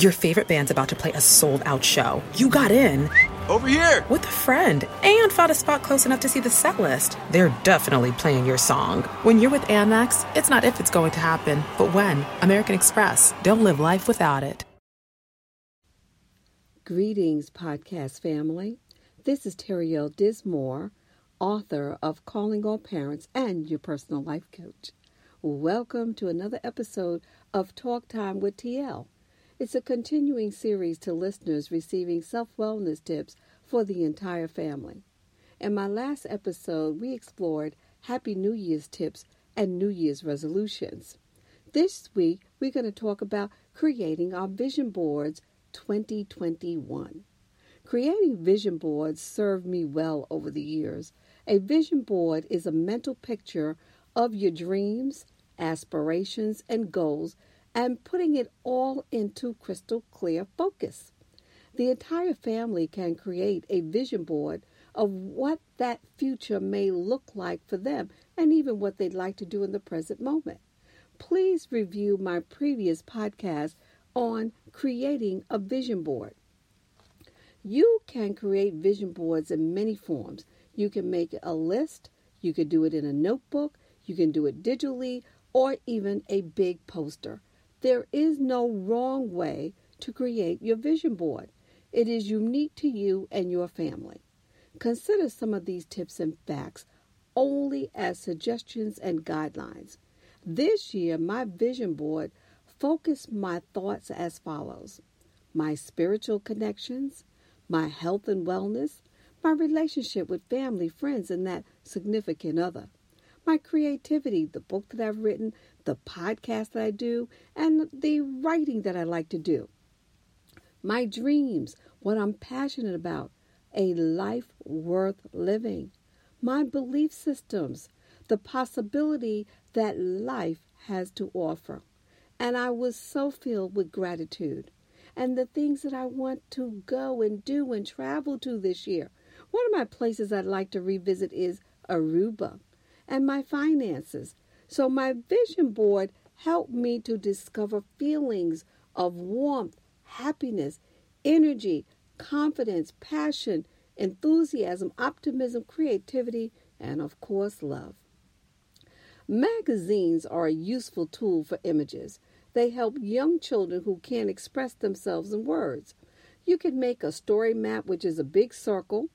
Your favorite band's about to play a sold out show. You got in. Over here! With a friend and found a spot close enough to see the set list. They're definitely playing your song. When you're with Amex, it's not if it's going to happen, but when. American Express. Don't live life without it. Greetings, podcast family. This is Terry L. Dismore, author of Calling All Parents and your personal life coach. Welcome to another episode of Talk Time with TL. It's a continuing series to listeners receiving self wellness tips for the entire family. In my last episode, we explored Happy New Year's tips and New Year's resolutions. This week, we're going to talk about creating our vision boards 2021. Creating vision boards served me well over the years. A vision board is a mental picture of your dreams, aspirations, and goals and putting it all into crystal clear focus. The entire family can create a vision board of what that future may look like for them and even what they'd like to do in the present moment. Please review my previous podcast on creating a vision board. You can create vision boards in many forms. You can make a list, you can do it in a notebook, you can do it digitally, or even a big poster. There is no wrong way to create your vision board. It is unique to you and your family. Consider some of these tips and facts only as suggestions and guidelines. This year, my vision board focused my thoughts as follows my spiritual connections, my health and wellness, my relationship with family, friends, and that significant other, my creativity, the book that I've written, the podcast that I do, and the writing that I like to do. My dreams, what I'm passionate about, a life worth living. My belief systems, the possibility that life has to offer. And I was so filled with gratitude and the things that I want to go and do and travel to this year. One of my places I'd like to revisit is Aruba and my finances. So, my vision board helped me to discover feelings of warmth, happiness, energy, confidence, passion, enthusiasm, optimism, creativity, and of course, love. Magazines are a useful tool for images. They help young children who can't express themselves in words. You can make a story map, which is a big circle,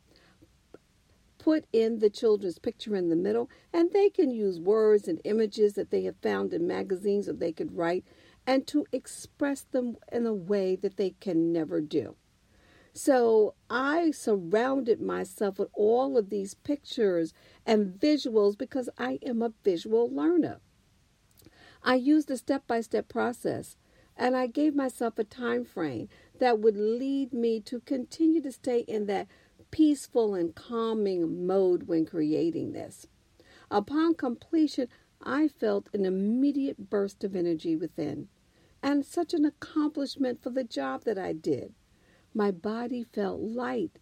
put in the children's picture in the middle, and they can use words and images that they have found in magazines that they could write and to express them in a way that they can never do. So I surrounded myself with all of these pictures and visuals because I am a visual learner. I used a step by step process and I gave myself a time frame that would lead me to continue to stay in that peaceful and calming mode when creating this. Upon completion, I felt an immediate burst of energy within and such an accomplishment for the job that I did. My body felt light,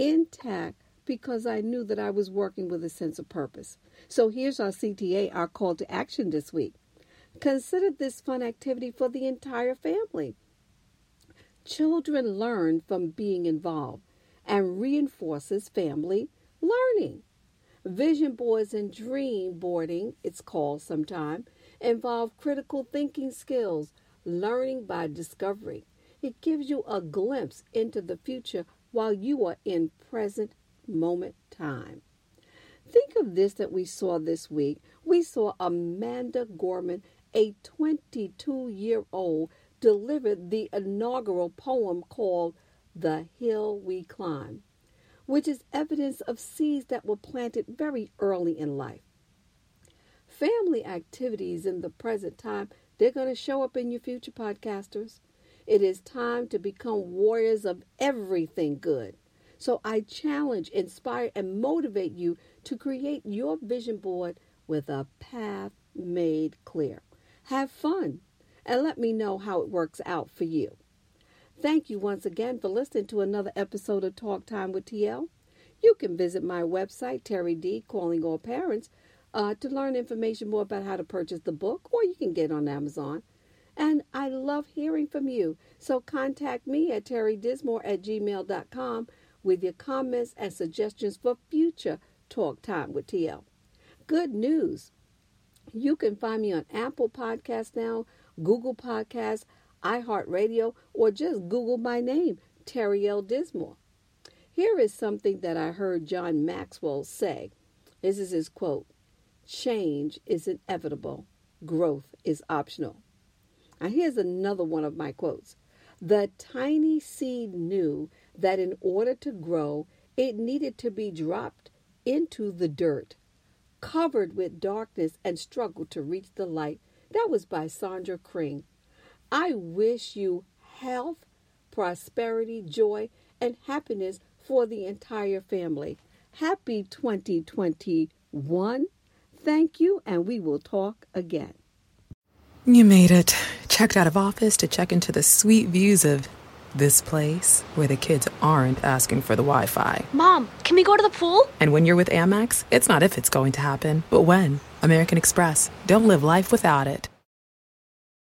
intact, because I knew that I was working with a sense of purpose. So here's our CTA, our call to action this week. Consider this fun activity for the entire family. Children learn from being involved and reinforces family learning. Vision boards and dream boarding, it's called sometimes, involve critical thinking skills, learning by discovery. It gives you a glimpse into the future while you are in present moment time. Think of this that we saw this week. We saw Amanda Gorman, a 22 year old, deliver the inaugural poem called the hill we climb, which is evidence of seeds that were planted very early in life. Family activities in the present time, they're going to show up in your future podcasters. It is time to become warriors of everything good. So I challenge, inspire, and motivate you to create your vision board with a path made clear. Have fun and let me know how it works out for you. Thank you once again for listening to another episode of Talk Time with TL. You can visit my website, Terry D, Calling All Parents, uh, to learn information more about how to purchase the book, or you can get on Amazon. And I love hearing from you. So contact me at terrydismore at gmail.com with your comments and suggestions for future Talk Time with TL. Good news. You can find me on Apple Podcasts now, Google Podcasts, iHeartRadio, or just Google my name, Terry L. Dismore. Here is something that I heard John Maxwell say. This is his quote Change is inevitable, growth is optional. Now, here's another one of my quotes The tiny seed knew that in order to grow, it needed to be dropped into the dirt, covered with darkness, and struggled to reach the light. That was by Sandra Kring. I wish you health, prosperity, joy, and happiness for the entire family. Happy 2021. Thank you, and we will talk again. You made it. Checked out of office to check into the sweet views of this place where the kids aren't asking for the Wi Fi. Mom, can we go to the pool? And when you're with Amex, it's not if it's going to happen, but when. American Express. Don't live life without it.